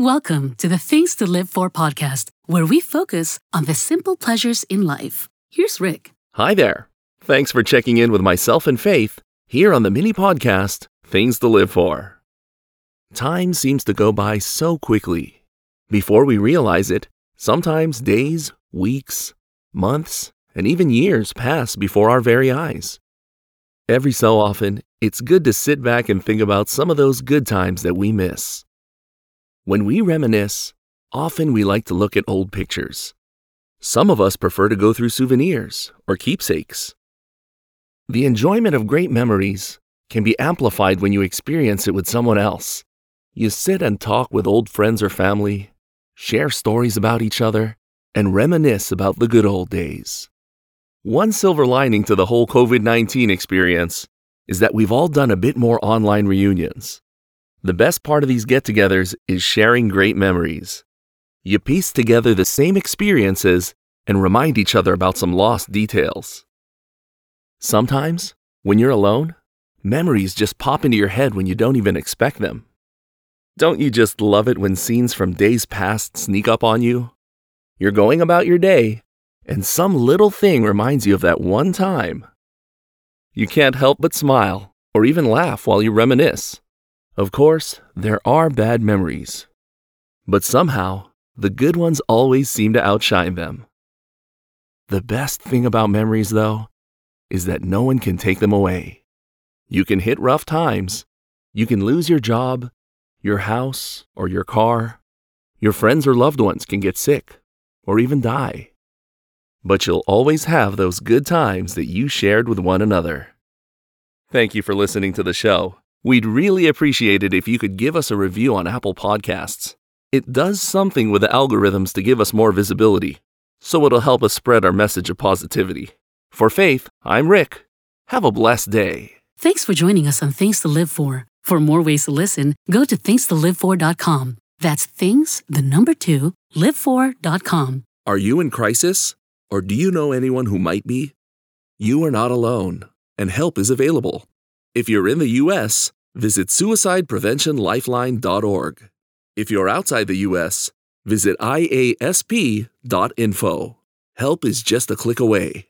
Welcome to the Things to Live For podcast, where we focus on the simple pleasures in life. Here's Rick. Hi there. Thanks for checking in with myself and Faith here on the mini podcast, Things to Live For. Time seems to go by so quickly. Before we realize it, sometimes days, weeks, months, and even years pass before our very eyes. Every so often, it's good to sit back and think about some of those good times that we miss. When we reminisce, often we like to look at old pictures. Some of us prefer to go through souvenirs or keepsakes. The enjoyment of great memories can be amplified when you experience it with someone else. You sit and talk with old friends or family, share stories about each other, and reminisce about the good old days. One silver lining to the whole COVID 19 experience is that we've all done a bit more online reunions. The best part of these get togethers is sharing great memories. You piece together the same experiences and remind each other about some lost details. Sometimes, when you're alone, memories just pop into your head when you don't even expect them. Don't you just love it when scenes from days past sneak up on you? You're going about your day, and some little thing reminds you of that one time. You can't help but smile or even laugh while you reminisce. Of course, there are bad memories, but somehow the good ones always seem to outshine them. The best thing about memories, though, is that no one can take them away. You can hit rough times, you can lose your job, your house, or your car. Your friends or loved ones can get sick or even die. But you'll always have those good times that you shared with one another. Thank you for listening to the show. We'd really appreciate it if you could give us a review on Apple Podcasts. It does something with the algorithms to give us more visibility, so it'll help us spread our message of positivity. For Faith, I'm Rick. Have a blessed day. Thanks for joining us on Things to Live For. For more ways to listen, go to thingstolivefor.com. That's things, the number two, live4.com. Are you in crisis? Or do you know anyone who might be? You are not alone, and help is available. If you're in the U.S., visit suicidepreventionlifeline.org. If you're outside the U.S., visit iasp.info. Help is just a click away.